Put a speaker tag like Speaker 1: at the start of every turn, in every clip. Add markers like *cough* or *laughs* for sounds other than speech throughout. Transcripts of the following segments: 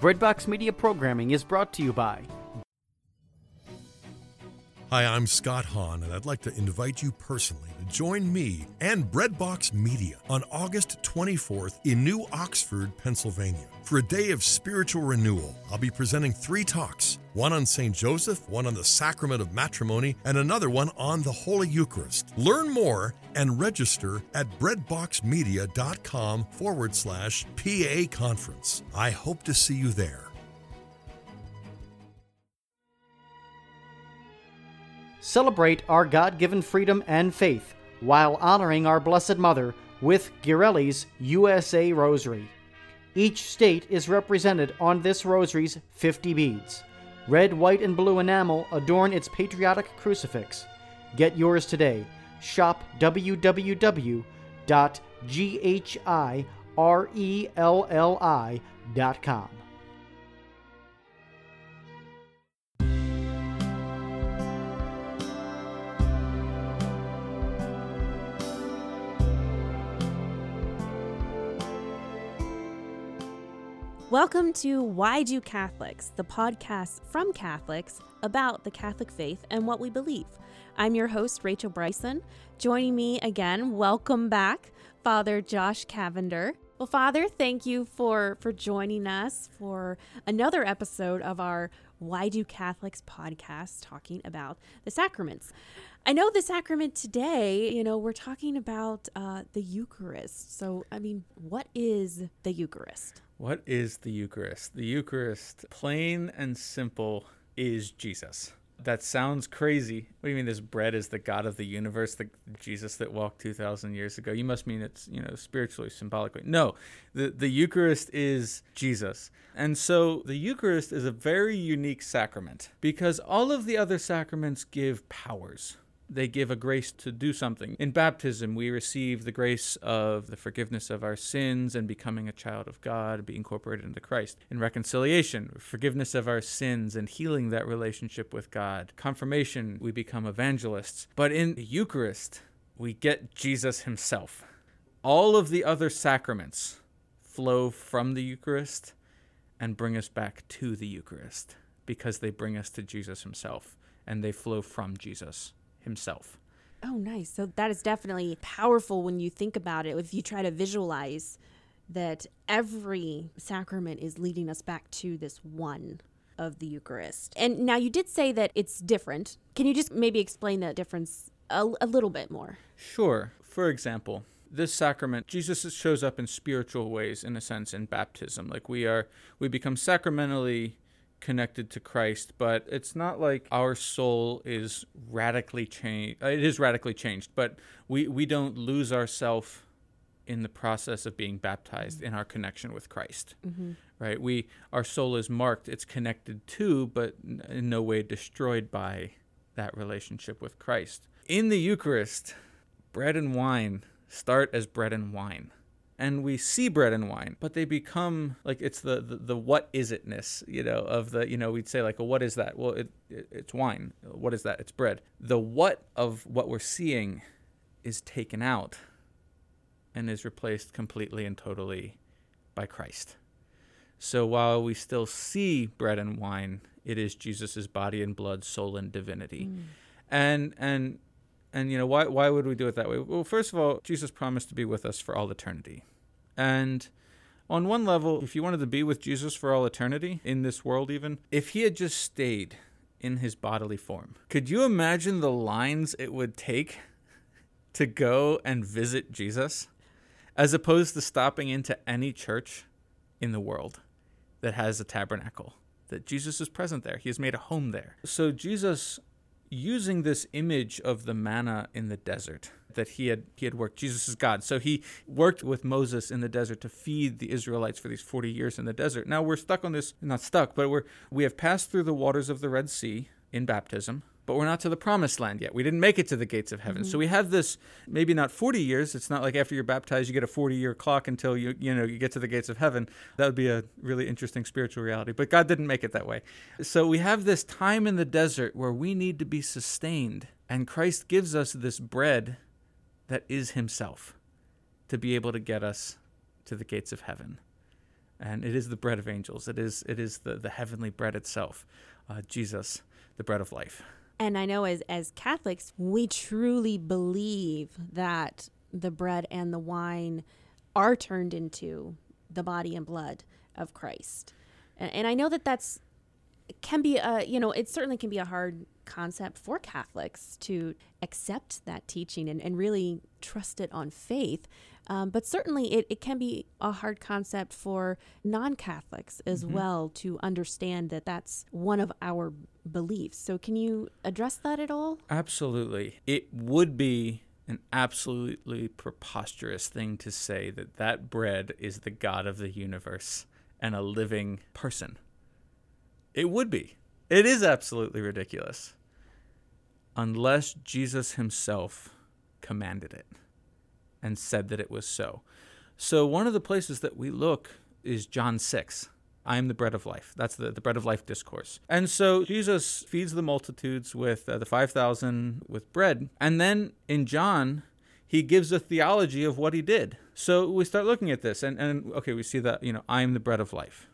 Speaker 1: Breadbox Media programming is brought to you by
Speaker 2: Hi, I'm Scott Hahn, and I'd like to invite you personally to join me and Breadbox Media on August 24th in New Oxford, Pennsylvania. For a day of spiritual renewal, I'll be presenting three talks one on St. Joseph, one on the sacrament of matrimony, and another one on the Holy Eucharist. Learn more and register at breadboxmedia.com forward slash PA conference. I hope to see you there.
Speaker 1: Celebrate our God given freedom and faith while honoring our Blessed Mother with Ghirelli's USA Rosary. Each state is represented on this rosary's 50 beads. Red, white, and blue enamel adorn its patriotic crucifix. Get yours today. Shop www.ghirelli.com.
Speaker 3: Welcome to Why Do Catholics, the podcast from Catholics about the Catholic faith and what we believe. I'm your host, Rachel Bryson. Joining me again, welcome back, Father Josh Cavender. Well, Father, thank you for for joining us for another episode of our Why Do Catholics podcast talking about the sacraments. I know the sacrament today, you know, we're talking about uh, the Eucharist. So, I mean, what is the Eucharist?
Speaker 4: What is the Eucharist? The Eucharist, plain and simple, is Jesus. That sounds crazy. What do you mean this bread is the God of the universe, the Jesus that walked 2,000 years ago? You must mean it's, you know, spiritually, symbolically. No, the, the Eucharist is Jesus. And so the Eucharist is a very unique sacrament because all of the other sacraments give powers they give a grace to do something. In baptism, we receive the grace of the forgiveness of our sins and becoming a child of God, be incorporated into Christ. In reconciliation, forgiveness of our sins and healing that relationship with God. Confirmation, we become evangelists. But in the Eucharist, we get Jesus himself. All of the other sacraments flow from the Eucharist and bring us back to the Eucharist because they bring us to Jesus himself and they flow from Jesus himself.
Speaker 3: Oh, nice. So that is definitely powerful when you think about it. If you try to visualize that every sacrament is leading us back to this one of the Eucharist. And now you did say that it's different. Can you just maybe explain that difference a, a little bit more?
Speaker 4: Sure. For example, this sacrament jesus shows up in spiritual ways in a sense in baptism like we are we become sacramentally connected to Christ, but it's not like our soul is radically changed. It is radically changed, but we, we don't lose ourselves in the process of being baptized in our connection with Christ. Mm-hmm. Right? We our soul is marked, it's connected to, but in no way destroyed by that relationship with Christ. In the Eucharist, bread and wine start as bread and wine and we see bread and wine, but they become like it's the, the, the what is itness, you know, of the, you know, we'd say like, well, what is that? Well, it, it, it's wine. What is that? It's bread. The what of what we're seeing is taken out and is replaced completely and totally by Christ. So while we still see bread and wine, it is Jesus' body and blood, soul and divinity. Mm. And and and you know why why would we do it that way? Well, first of all, Jesus promised to be with us for all eternity. And on one level, if you wanted to be with Jesus for all eternity in this world even, if he had just stayed in his bodily form, could you imagine the lines it would take to go and visit Jesus as opposed to stopping into any church in the world that has a tabernacle? That Jesus is present there. He has made a home there. So Jesus using this image of the manna in the desert that he had he had worked Jesus is God. So he worked with Moses in the desert to feed the Israelites for these 40 years in the desert. Now we're stuck on this not stuck but we're we have passed through the waters of the Red Sea in baptism but we're not to the promised land yet. We didn't make it to the gates of heaven. Mm-hmm. So we have this maybe not 40 years. It's not like after you're baptized you get a 40 year clock until you you know you get to the gates of heaven. That would be a really interesting spiritual reality. But God didn't make it that way. So we have this time in the desert where we need to be sustained and Christ gives us this bread that is himself to be able to get us to the gates of heaven. and it is the bread of angels. It is it is the the heavenly bread itself, uh, Jesus, the bread of life.
Speaker 3: And I know as as Catholics, we truly believe that the bread and the wine are turned into the body and blood of Christ. And, and I know that that's can be a you know it certainly can be a hard concept for Catholics to accept that teaching and, and really trust it on faith. Um, but certainly it, it can be a hard concept for non Catholics as mm-hmm. well to understand that that's one of our beliefs. So, can you address that at all?
Speaker 4: Absolutely. It would be an absolutely preposterous thing to say that that bread is the God of the universe and a living person. It would be. It is absolutely ridiculous. Unless Jesus himself commanded it and said that it was so. So, one of the places that we look is John 6. I am the bread of life. That's the, the bread of life discourse. And so Jesus feeds the multitudes with uh, the 5,000 with bread. And then in John, he gives a theology of what he did. So we start looking at this, and, and okay, we see that, you know, I am the bread of life.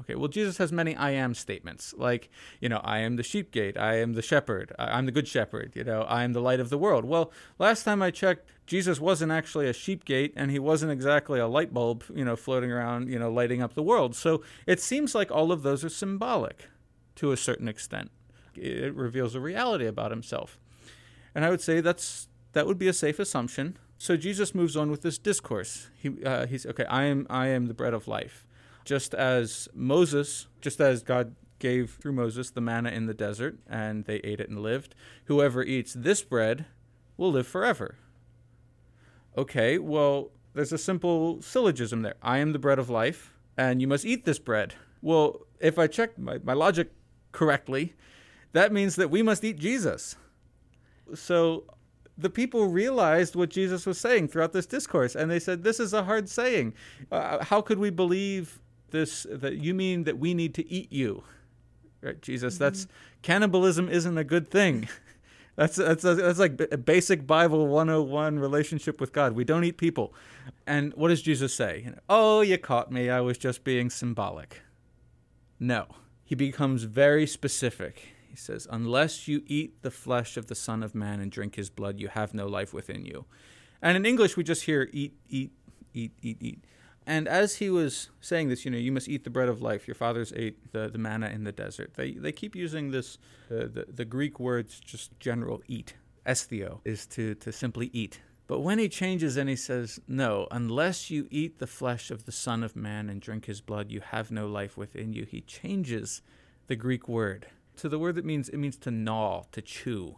Speaker 4: Okay, well, Jesus has many I am statements, like, you know, I am the sheep gate, I am the shepherd, I'm the good shepherd, you know, I am the light of the world. Well, last time I checked, Jesus wasn't actually a sheep gate, and he wasn't exactly a light bulb, you know, floating around, you know, lighting up the world. So it seems like all of those are symbolic to a certain extent. It reveals a reality about himself. And I would say that's that would be a safe assumption. So Jesus moves on with this discourse. He, uh, he's okay. I am I am the bread of life just as Moses, just as God gave through Moses the manna in the desert, and they ate it and lived, whoever eats this bread will live forever. Okay, well, there's a simple syllogism there. I am the bread of life, and you must eat this bread. Well, if I check my, my logic correctly, that means that we must eat Jesus. So the people realized what Jesus was saying throughout this discourse, and they said, This is a hard saying. Uh, how could we believe this that you mean that we need to eat you. Right jesus mm-hmm. that's cannibalism isn't a good thing. *laughs* That's that's that's like a basic bible 101 relationship with god. We don't eat people. And what does jesus say? Oh you caught me. I was just being symbolic. No. He becomes very specific. He says unless you eat the flesh of the son of man and drink his blood you have no life within you. And in english we just hear eat eat eat eat eat and as he was saying this, you know, you must eat the bread of life. Your fathers ate the, the manna in the desert. They, they keep using this, uh, the, the Greek words, just general eat. Esthio is to, to simply eat. But when he changes and he says, No, unless you eat the flesh of the Son of Man and drink his blood, you have no life within you, he changes the Greek word to the word that means it means to gnaw, to chew.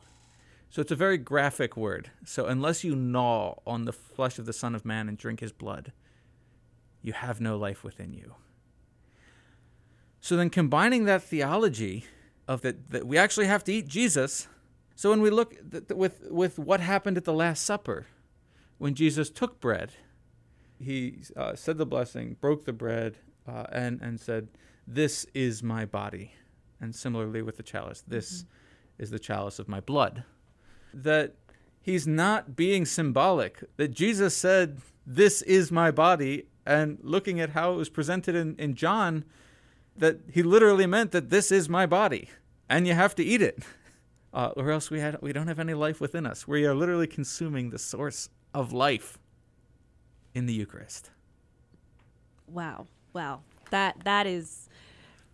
Speaker 4: So it's a very graphic word. So unless you gnaw on the flesh of the Son of Man and drink his blood, you have no life within you. So then combining that theology of that, that we actually have to eat Jesus. So when we look th- with, with what happened at the Last Supper, when Jesus took bread, he uh, said the blessing, broke the bread, uh, and, and said, This is my body. And similarly with the chalice, this mm-hmm. is the chalice of my blood. That he's not being symbolic, that Jesus said, This is my body, and looking at how it was presented in, in John, that he literally meant that this is my body and you have to eat it. *laughs* Uh, or else we, had, we don't have any life within us. We are literally consuming the source of life in the Eucharist.
Speaker 3: Wow. Wow. That that is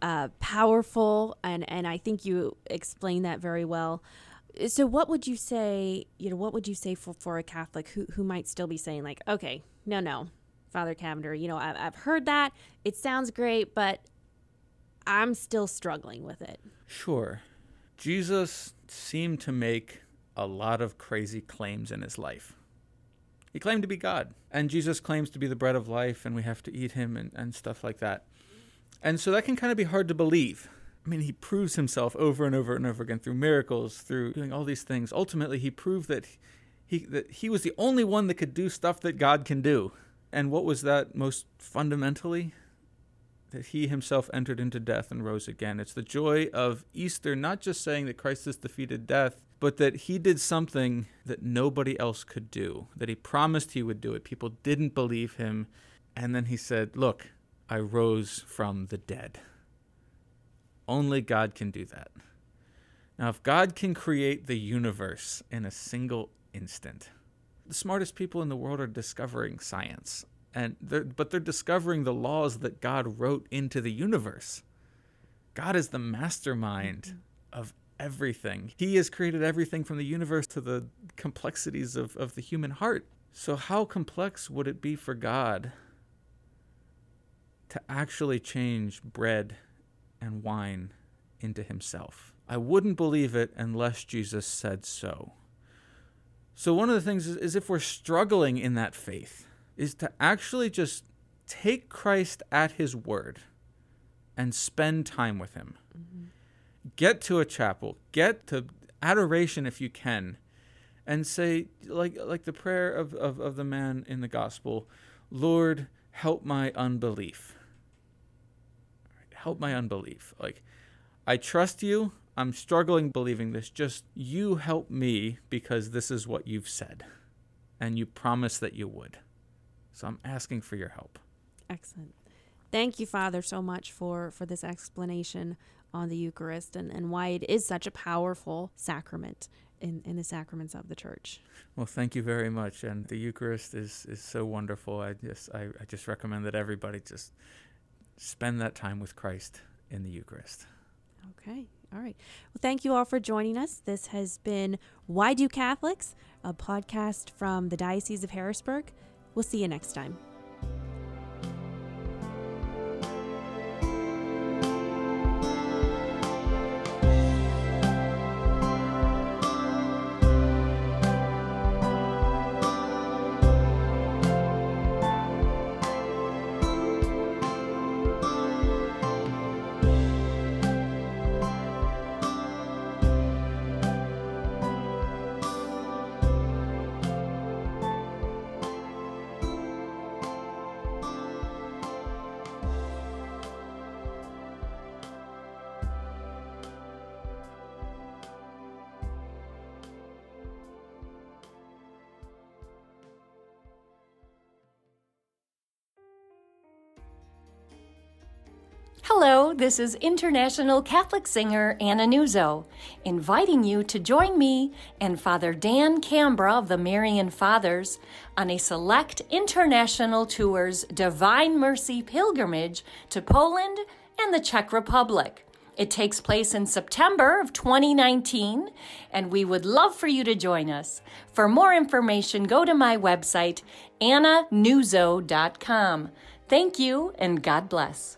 Speaker 3: uh, powerful and, and I think you explained that very well. So what would you say, you know, what would you say for, for a Catholic who, who might still be saying like, okay, no, no, Father Cavender. You know, I've, I've heard that. It sounds great, but I'm still struggling with it.
Speaker 4: Sure. Jesus seemed to make a lot of crazy claims in his life. He claimed to be God, and Jesus claims to be the bread of life, and we have to eat him and, and stuff like that. And so that can kind of be hard to believe. I mean, he proves himself over and over and over again through miracles, through doing all these things. Ultimately, he proved that he, that he was the only one that could do stuff that God can do. And what was that most fundamentally? That he himself entered into death and rose again. It's the joy of Easter, not just saying that Christ has defeated death, but that he did something that nobody else could do, that he promised he would do it. People didn't believe him. And then he said, Look, I rose from the dead. Only God can do that. Now, if God can create the universe in a single instant, the smartest people in the world are discovering science, and they're, but they're discovering the laws that God wrote into the universe. God is the mastermind mm-hmm. of everything. He has created everything from the universe to the complexities of, of the human heart. So, how complex would it be for God to actually change bread and wine into himself? I wouldn't believe it unless Jesus said so. So, one of the things is, is if we're struggling in that faith, is to actually just take Christ at his word and spend time with him. Mm-hmm. Get to a chapel, get to adoration if you can, and say, like, like the prayer of, of, of the man in the gospel Lord, help my unbelief. Help my unbelief. Like, I trust you. I'm struggling believing this. Just you help me because this is what you've said. And you promised that you would. So I'm asking for your help.
Speaker 3: Excellent. Thank you, Father, so much for, for this explanation on the Eucharist and, and why it is such a powerful sacrament in, in the sacraments of the church.
Speaker 4: Well, thank you very much. And the Eucharist is, is so wonderful. I just I, I just recommend that everybody just spend that time with Christ in the Eucharist.
Speaker 3: Okay. All right. Well, thank you all for joining us. This has been Why Do Catholics, a podcast from the Diocese of Harrisburg. We'll see you next time.
Speaker 5: Hello, this is international Catholic singer Anna Nuzzo, inviting you to join me and Father Dan Cambra of the Marian Fathers on a select international tour's Divine Mercy pilgrimage to Poland and the Czech Republic. It takes place in September of 2019, and we would love for you to join us. For more information, go to my website, annanuzzo.com. Thank you, and God bless.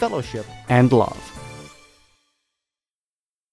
Speaker 1: fellowship, and love.